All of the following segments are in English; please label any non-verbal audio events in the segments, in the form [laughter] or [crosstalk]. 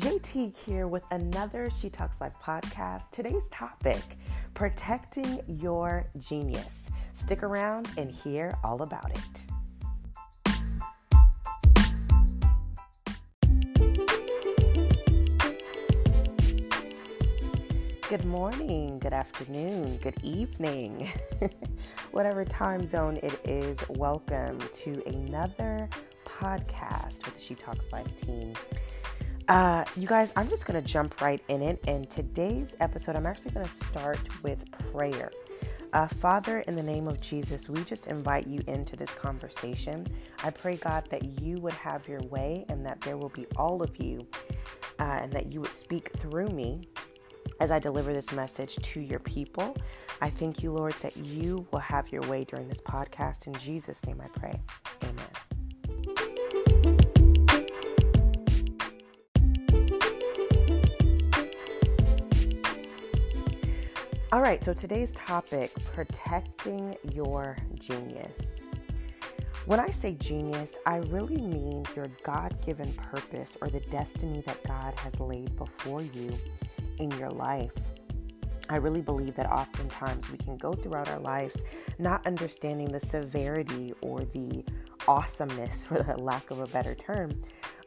JT here with another She Talks Life podcast. Today's topic protecting your genius. Stick around and hear all about it. Good morning, good afternoon, good evening, [laughs] whatever time zone it is. Welcome to another podcast with the She Talks Life team. Uh, you guys, I'm just going to jump right in it. And today's episode, I'm actually going to start with prayer. Uh, Father, in the name of Jesus, we just invite you into this conversation. I pray, God, that you would have your way and that there will be all of you uh, and that you would speak through me as I deliver this message to your people. I thank you, Lord, that you will have your way during this podcast. In Jesus' name I pray. Amen. All right, so today's topic protecting your genius. When I say genius, I really mean your God given purpose or the destiny that God has laid before you in your life. I really believe that oftentimes we can go throughout our lives not understanding the severity or the awesomeness, [laughs] for the lack of a better term,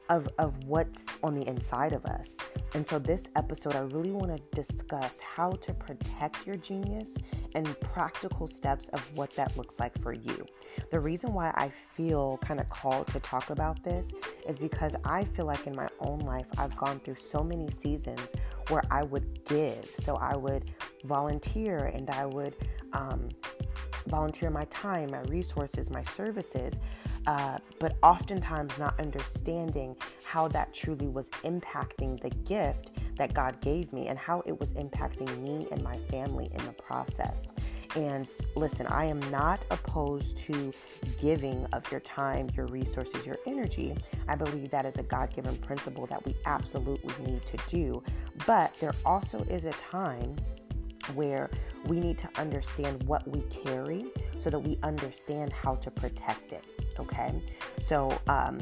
of, of what's on the inside of us. And so, this episode, I really want to discuss how to protect your genius and practical steps of what that looks like for you. The reason why I feel kind of called to talk about this is because I feel like in my own life, I've gone through so many seasons where I would give. So, I would volunteer and I would um, volunteer my time, my resources, my services uh, but oftentimes not understanding how that truly was impacting the gift that God gave me and how it was impacting me and my family in the process. And listen, I am not opposed to giving of your time, your resources, your energy. I believe that is a God given principle that we absolutely need to do. But there also is a time where we need to understand what we carry so that we understand how to protect it. Okay, so um,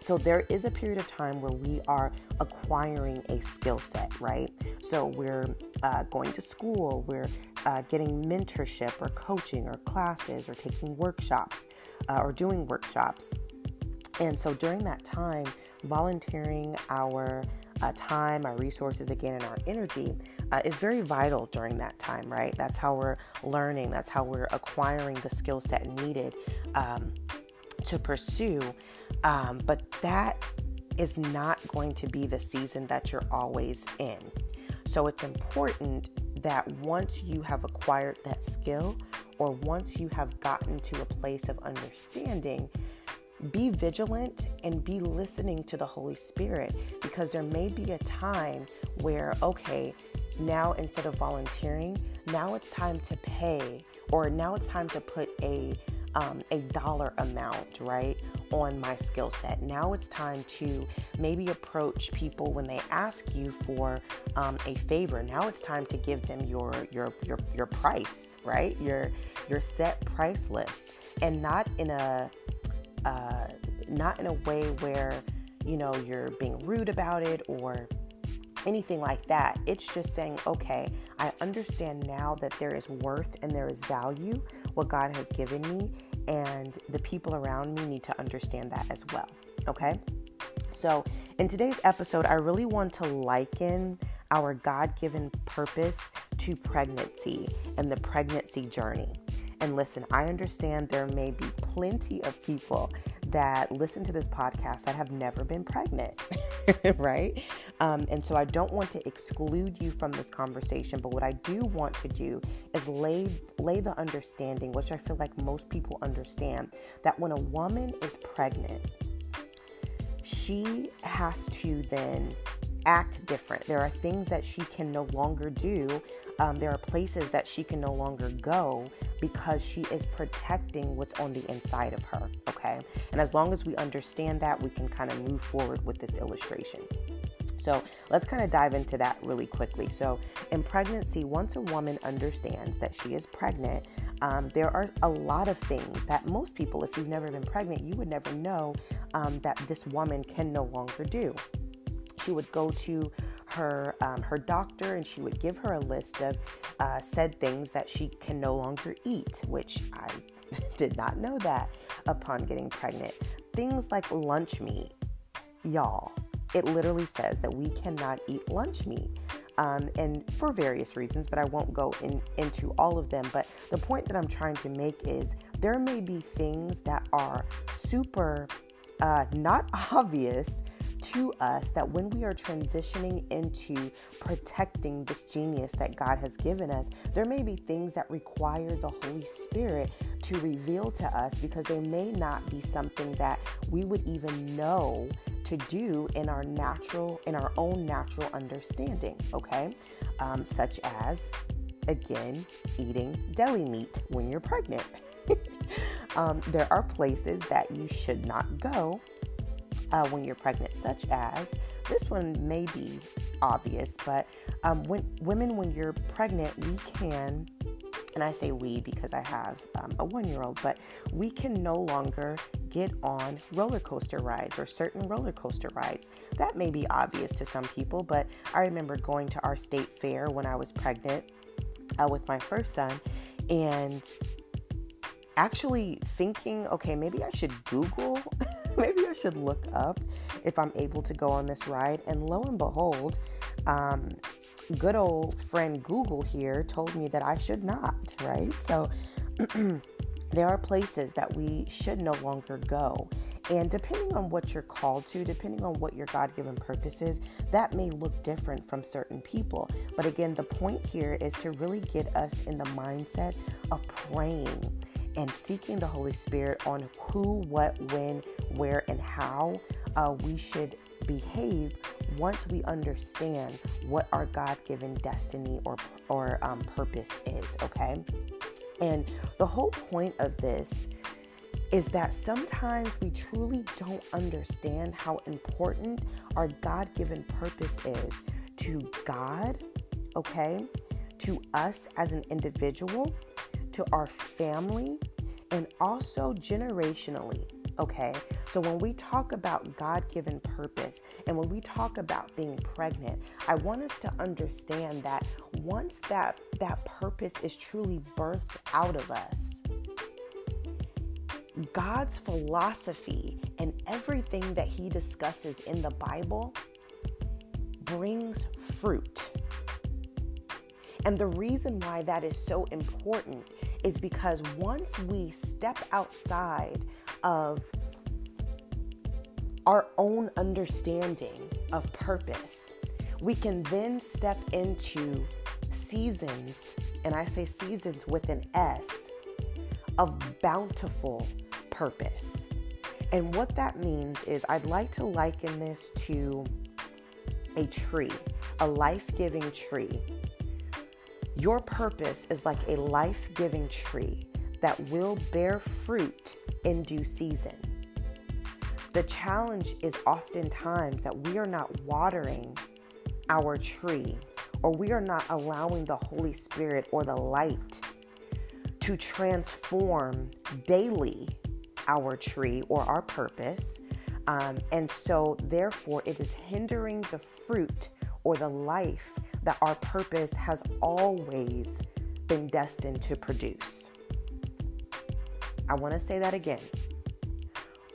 so there is a period of time where we are acquiring a skill set, right? So we're uh, going to school, we're uh, getting mentorship or coaching or classes or taking workshops uh, or doing workshops. And so during that time, volunteering our uh, time, our resources, again, and our energy uh, is very vital during that time, right? That's how we're learning, that's how we're acquiring the skill set needed um, to pursue. Um, but that is not going to be the season that you're always in. So it's important that once you have acquired that skill or once you have gotten to a place of understanding, be vigilant and be listening to the Holy Spirit because there may be a time where, okay, now instead of volunteering, now it's time to pay or now it's time to put a um, a dollar amount, right, on my skill set. Now it's time to maybe approach people when they ask you for um, a favor. Now it's time to give them your your your your price, right? Your your set price list, and not in a uh, not in a way where you know you're being rude about it or anything like that. It's just saying, okay, I understand now that there is worth and there is value what God has given me, and the people around me need to understand that as well. Okay? So, in today's episode, I really want to liken our God given purpose to pregnancy and the pregnancy journey. And listen, I understand there may be plenty of people that listen to this podcast that have never been pregnant, [laughs] right? Um, and so I don't want to exclude you from this conversation, but what I do want to do is lay lay the understanding, which I feel like most people understand, that when a woman is pregnant, she has to then act different. There are things that she can no longer do. Um, there are places that she can no longer go because she is protecting what's on the inside of her. Okay. And as long as we understand that, we can kind of move forward with this illustration. So let's kind of dive into that really quickly. So, in pregnancy, once a woman understands that she is pregnant, um, there are a lot of things that most people, if you've never been pregnant, you would never know um, that this woman can no longer do she would go to her um, her doctor and she would give her a list of uh, said things that she can no longer eat, which I [laughs] did not know that upon getting pregnant. Things like lunch meat, y'all. It literally says that we cannot eat lunch meat. Um, and for various reasons, but I won't go in, into all of them. But the point that I'm trying to make is there may be things that are super uh, not [laughs] obvious to us that when we are transitioning into protecting this genius that God has given us, there may be things that require the Holy Spirit to reveal to us because they may not be something that we would even know to do in our natural, in our own natural understanding, okay? Um, such as, again, eating deli meat when you're pregnant. [laughs] um, there are places that you should not go uh, when you're pregnant, such as this one may be obvious, but um, when women, when you're pregnant, we can, and I say we because I have um, a one year old, but we can no longer get on roller coaster rides or certain roller coaster rides. That may be obvious to some people, but I remember going to our state fair when I was pregnant uh, with my first son and actually thinking, okay, maybe I should Google [laughs] maybe I should look up if I'm able to go on this ride. And lo and behold, um, good old friend Google here told me that I should not, right? So [clears throat] there are places that we should no longer go. And depending on what you're called to, depending on what your God given purpose is, that may look different from certain people. But again, the point here is to really get us in the mindset of praying and seeking the Holy Spirit on who, what, when, where, and how uh, we should behave once we understand what our God-given destiny or or um, purpose is. Okay, and the whole point of this is that sometimes we truly don't understand how important our God given purpose is to God, okay, to us as an individual, to our family, and also generationally. Okay, so when we talk about God given purpose and when we talk about being pregnant, I want us to understand that once that, that purpose is truly birthed out of us, God's philosophy and everything that He discusses in the Bible brings fruit. And the reason why that is so important is because once we step outside of our own understanding of purpose, we can then step into seasons, and I say seasons with an S, of bountiful purpose. And what that means is I'd like to liken this to a tree, a life giving tree your purpose is like a life giving tree that will bear fruit in due season. The challenge is oftentimes that we are not watering our tree or we are not allowing the Holy Spirit or the light to transform daily our tree or our purpose. Um, and so, therefore, it is hindering the fruit or the life that our purpose has always been destined to produce. I want to say that again.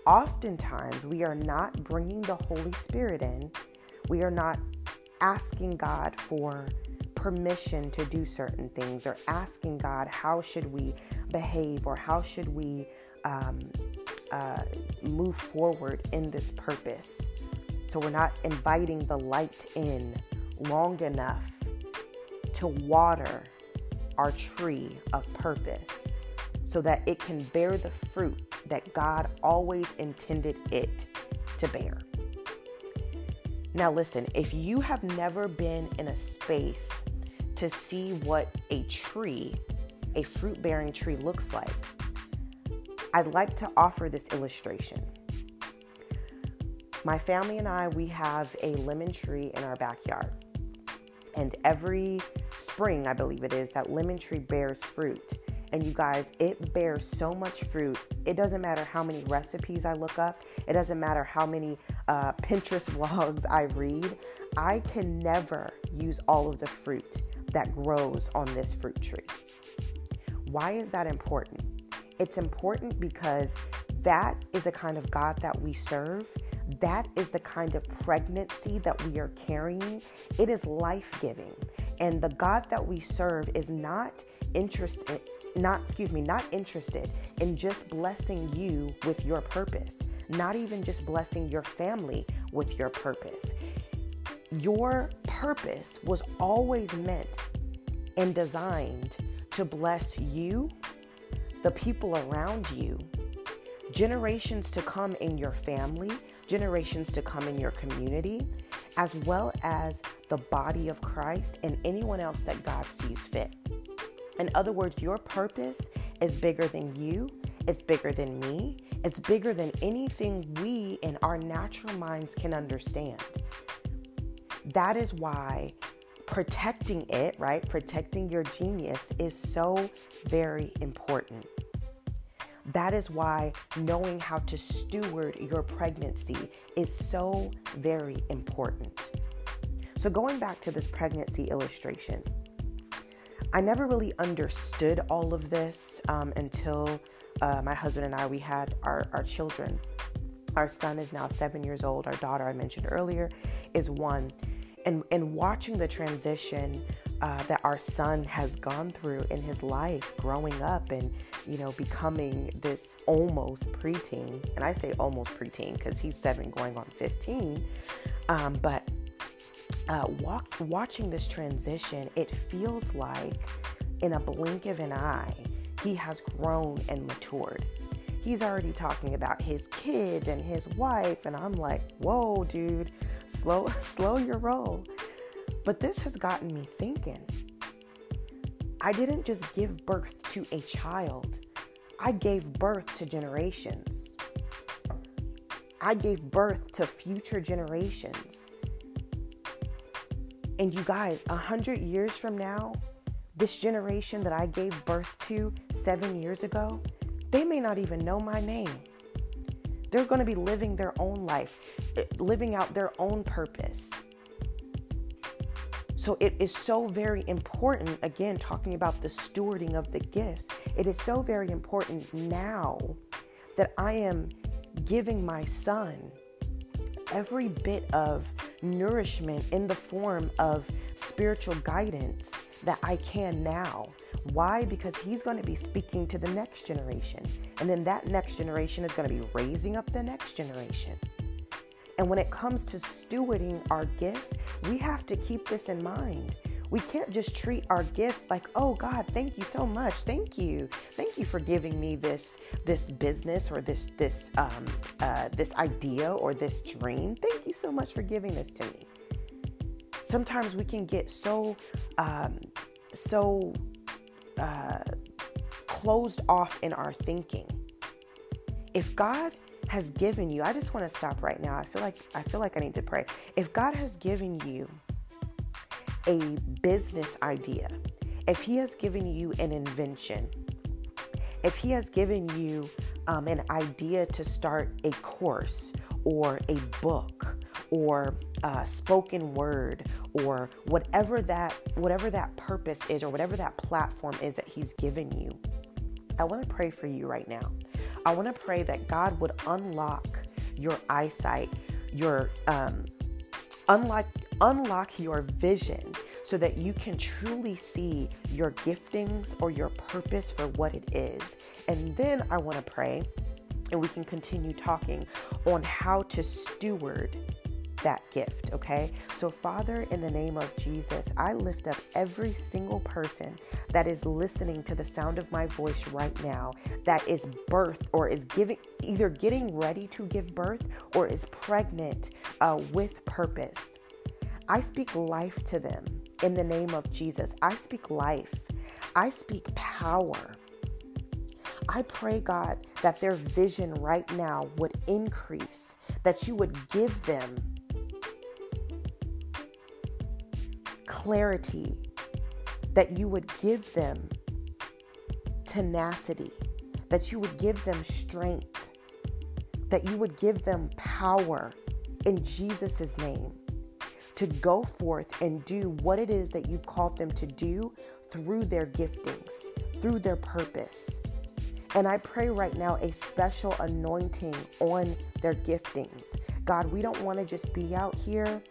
Oftentimes, we are not bringing the Holy Spirit in, we are not asking God for permission to do certain things or asking God how should we behave or how should we um, uh, move forward in this purpose. So we're not inviting the light in long enough to water our tree of purpose so that it can bear the fruit that God always intended it to bear. Now, listen, if you have never been in a space to see what a tree, a fruit bearing tree, looks like, I'd like to offer this illustration. My family and I, we have a lemon tree in our backyard. And every spring, I believe it is, that lemon tree bears fruit. And you guys, it bears so much fruit. It doesn't matter how many recipes I look up, it doesn't matter how many uh, Pinterest [laughs] vlogs I read. I can never use all of the fruit that grows on this fruit tree. Why is that important? It's important because that is the kind of God that we serve. That is the kind of pregnancy that we are carrying. It is life giving. And the God that we serve is not interested, not, excuse me, not interested in just blessing you with your purpose, not even just blessing your family with your purpose. Your purpose was always meant and designed to bless you, the people around you, generations to come in your family, generations to come in your community, as well as the body of Christ and anyone else that God sees fit. In other words, your purpose is bigger than you, it's bigger than me, it's bigger than anything we in our natural minds can understand. That is why protecting it, right? Protecting your genius is so very important. That is why knowing how to steward your pregnancy is so very important. So, going back to this pregnancy illustration, I never really understood all of this um, until uh, my husband and I we had our, our children. Our son is now seven years old. Our daughter, I mentioned earlier, is one. And, and watching the transition uh, that our son has gone through in his life growing up and you know becoming this almost preteen and i say almost preteen because he's seven going on 15 um, but uh, walk, watching this transition it feels like in a blink of an eye he has grown and matured he's already talking about his kids and his wife and i'm like whoa dude slow [laughs] slow your roll but this has gotten me thinking. I didn't just give birth to a child, I gave birth to generations. I gave birth to future generations. And you guys, a hundred years from now, this generation that I gave birth to seven years ago, they may not even know my name. They're going to be living their own life, eh, living out their own purpose. So it is so very important, again, talking about the stewarding of the gifts, it is so very important now that I am giving my son every bit of nourishment in the form of spiritual guidance that I can now. Why? Because he's going to be speaking to the next generation. And then that next generation is going to be raising up the next generation. And when it comes to stewarding our gifts, we have to keep this in mind. We can't just treat our gift like, "Oh God, thank you so much. Thank you, thank you for giving me this this business or this this um, uh, this idea or this dream. Thank you so much for giving this to me." Sometimes we can get so um, so uh, closed off in our thinking. If God has given you, I just want to stop right now. I feel like I feel like I need to pray. If God has given you a business idea, if He has given you an invention, if He has given you um, an idea to start a course or a book or uh, spoken word or whatever that whatever that purpose is or whatever that platform is that He's given you, I want to pray for you right now. I want to pray that God would unlock your eyesight, your um, unlock unlock your vision so that you can truly see your giftings or your purpose for what it is. And then I want to pray and we can continue talking on how to steward that gift, okay? So, Father, in the name of Jesus, I lift up every single person that is listening to the sound of my voice right now that is birth or is giving, either getting ready to give birth or is pregnant uh, with purpose. I speak life to them in the name of Jesus. I speak life, I speak power. I pray, God, that their vision right now would increase, that you would give them clarity that you would give them tenacity, that you would give them strength, that you would give them power in Jesus' name to go forth and do what it is that you've called them to do through their giftings, through their purpose. And I pray right now a special anointing on their giftings. God, we don't want to just be out here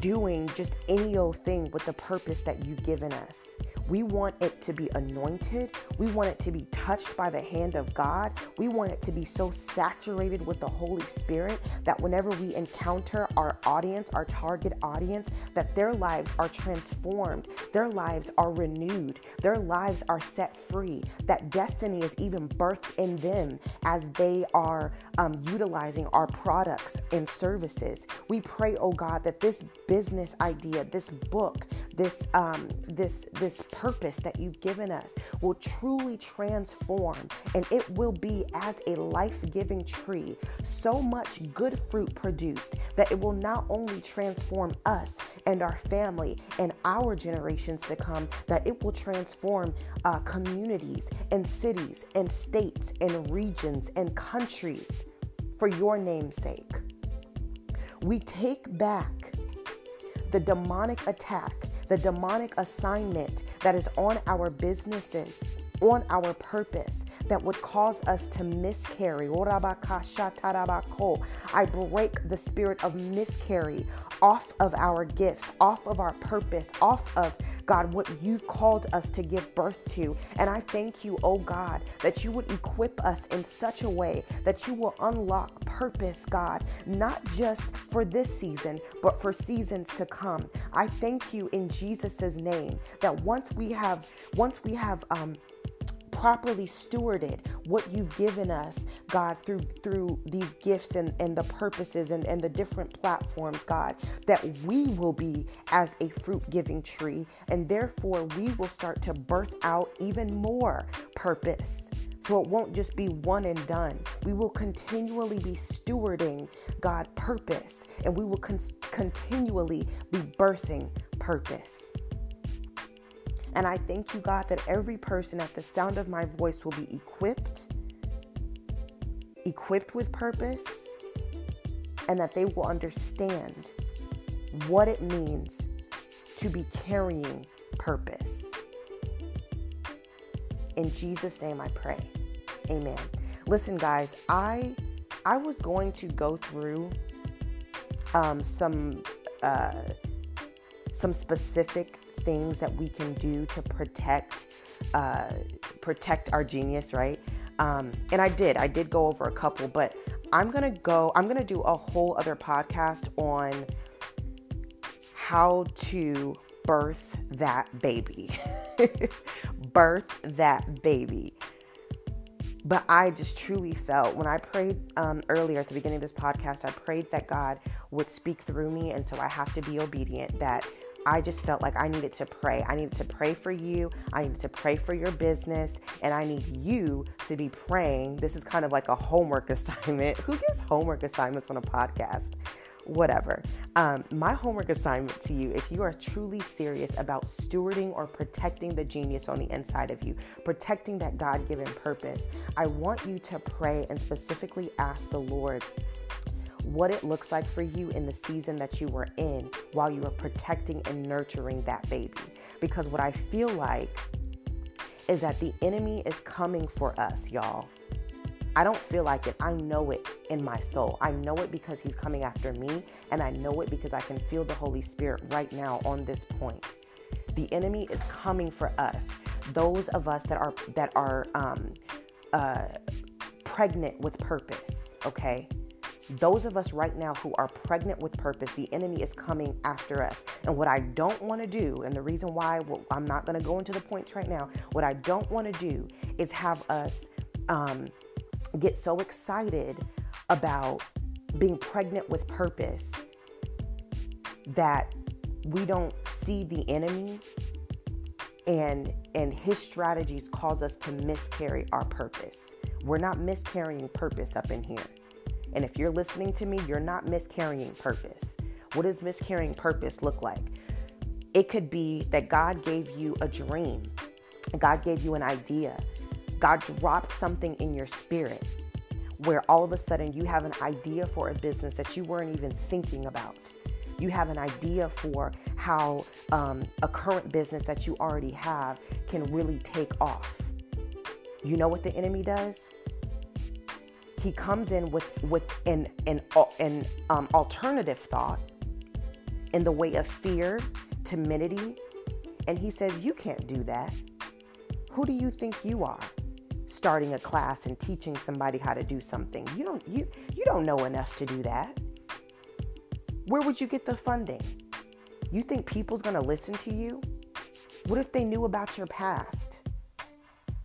doing just any old thing with the purpose that you've given us. We want it to be anointed. We want it to be touched by the hand of God. We want it to be so saturated with the Holy Spirit that whenever we encounter our audience, our target audience, that their lives are transformed, their lives are renewed, their lives are set free, that destiny is even birthed in them as they are um, utilizing our products and services. We pray, oh God, that this business idea, this book, this um, this this purpose that you've given us will truly transform and it will be as a life giving tree, so much good fruit produced that it will not only transform us and our family and our generations to come, that it will transform uh, communities and cities and states and regions and countries for your name's sake. We take back the demonic attack the demonic assignment that is on our businesses, on our purpose that would cause us to miscarry. I break the spirit of miscarry off of our gifts, off of our purpose, off of God, what you've called us to give birth to. And I thank you, oh God, that you would equip us in such a way that you will unlock purpose, God, not just for this season, but for seasons to come. I thank you in Jesus' name that once we have, once we have, um, properly stewarded what you've given us, God, through through these gifts and, and the purposes and, and the different platforms, God, that we will be as a fruit-giving tree, and therefore we will start to birth out even more purpose. So it won't just be one and done. We will continually be stewarding God purpose and we will con- continually be birthing purpose. And I thank you, God, that every person at the sound of my voice will be equipped, equipped with purpose, and that they will understand what it means to be carrying purpose. In Jesus' name I pray. Amen. Listen, guys, I I was going to go through um, some uh, some specific things that we can do to protect uh, protect our genius, right? Um, and I did. I did go over a couple, but I'm gonna go. I'm gonna do a whole other podcast on how to birth that baby. [laughs] birth that baby. But I just truly felt when I prayed um, earlier at the beginning of this podcast, I prayed that God would speak through me. And so I have to be obedient, that I just felt like I needed to pray. I needed to pray for you. I needed to pray for your business. And I need you to be praying. This is kind of like a homework [laughs] assignment. Who gives homework assignments on a podcast? Whatever. Um, my homework assignment to you, if you are truly serious about stewarding or protecting the genius on the inside of you, protecting that God given purpose, I want you to pray and specifically ask the Lord what it looks like for you in the season that you were in while you were protecting and nurturing that baby. Because what I feel like is that the enemy is coming for us, y'all. I don't feel like it. I know it in my soul. I know it because he's coming after me, and I know it because I can feel the Holy Spirit right now on this point. The enemy is coming for us. Those of us that are that are um, uh, pregnant with purpose. Okay, those of us right now who are pregnant with purpose, the enemy is coming after us. And what I don't want to do, and the reason why well, I'm not going to go into the points right now, what I don't want to do is have us um, get so excited about being pregnant with purpose that we don't see the enemy and and his strategies cause us to miscarry our purpose. We're not miscarrying purpose up in here. And if you're listening to me, you're not miscarrying purpose. What does miscarrying purpose look like? It could be that God gave you a dream God gave you an idea. God dropped something in your spirit where all of a sudden you have an idea for a business that you weren't even thinking about. You have an idea for how um, a current business that you already have can really take off. You know what the enemy does? He comes in with with an an, an um, alternative thought in the way of fear, timidity, and he says, "You can't do that. Who do you think you are?" starting a class and teaching somebody how to do something. You don't you you don't know enough to do that. Where would you get the funding? You think people's going to listen to you? What if they knew about your past?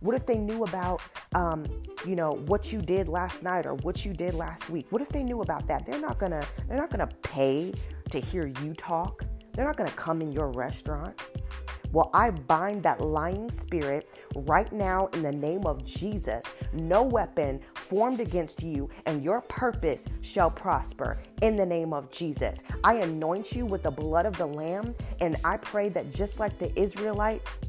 What if they knew about, um, you know, what you did last night or what you did last week? What if they knew about that? They're not gonna. They're not gonna pay to hear you talk. They're not gonna come in your restaurant. Well, I bind that lying spirit right now in the name of Jesus. No weapon formed against you and your purpose shall prosper in the name of Jesus. I anoint you with the blood of the Lamb, and I pray that just like the Israelites,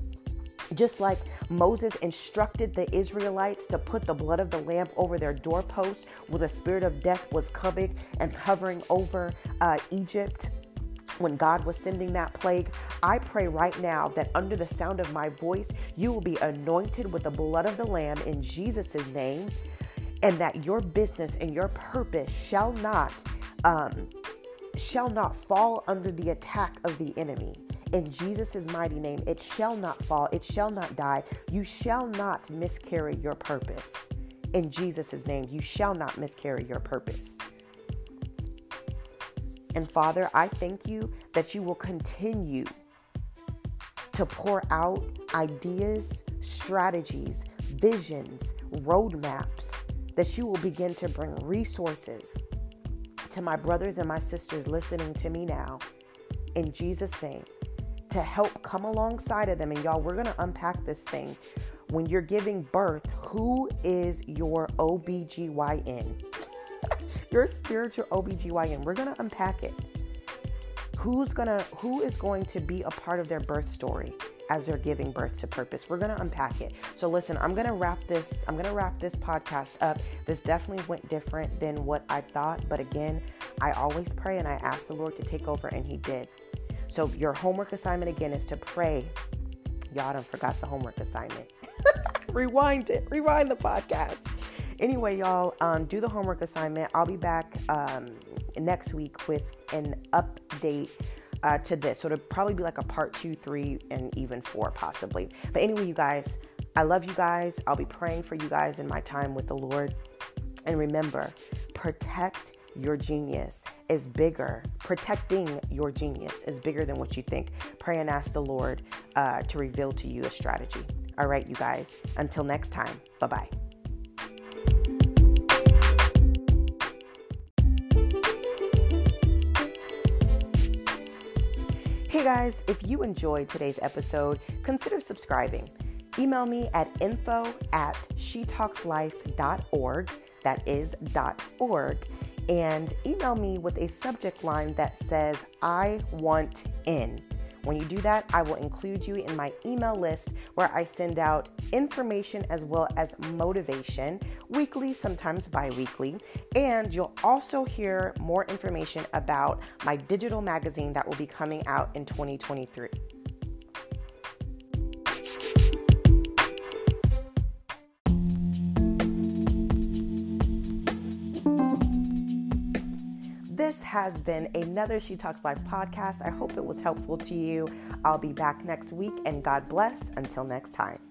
just like Moses instructed the Israelites to put the blood of the lamb over their doorposts, where the spirit of death was coming and hovering over uh, Egypt when God was sending that plague, I pray right now that under the sound of my voice, you will be anointed with the blood of the Lamb in Jesus' name, and that your business and your purpose shall not um, shall not fall under the attack of the enemy. In Jesus' mighty name, it shall not fall, it shall not die. You shall not miscarry your purpose. In Jesus' name, you shall not miscarry your purpose. And Father, I thank you that you will continue to pour out ideas, strategies, visions, roadmaps, that you will begin to bring resources to my brothers and my sisters listening to me now, in Jesus' name, to help come alongside of them. And y'all, we're going to unpack this thing. When you're giving birth, who is your OBGYN? [laughs] your spiritual OBGYN. We're going to unpack it. Who's going to who is going to be a part of their birth story as they're giving birth to purpose? We're going to unpack it. So listen, I'm going to wrap this I'm going to wrap this podcast up. This definitely went different than what I thought, but again, I always pray and I ask the Lord to take over and he did. So your homework assignment again is to pray. Y'all don't forgot the homework assignment. [laughs] rewind it. Rewind the podcast Anyway, y'all, um, do the homework assignment. I'll be back um, next week with an update uh, to this. So it'll probably be like a part two, three, and even four, possibly. But anyway, you guys, I love you guys. I'll be praying for you guys in my time with the Lord. And remember, protect your genius is bigger. Protecting your genius is bigger than what you think. Pray and ask the Lord uh, to reveal to you a strategy. All right, you guys. Until next time, bye bye. Hey guys, if you enjoyed today's episode, consider subscribing. Email me at info at shetalkslife.org, that is dot .org, and email me with a subject line that says, I want in. When you do that, I will include you in my email list where I send out information as well as motivation weekly, sometimes bi weekly. And you'll also hear more information about my digital magazine that will be coming out in 2023. Has been another She Talks Life podcast. I hope it was helpful to you. I'll be back next week, and God bless. Until next time.